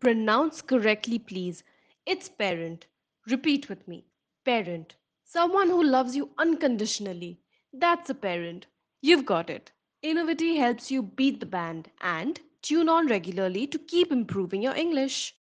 Pronounce correctly, please. It's parent. Repeat with me. Parent. Someone who loves you unconditionally. That's a parent. You've got it. Innoviti helps you beat the band and tune on regularly to keep improving your English.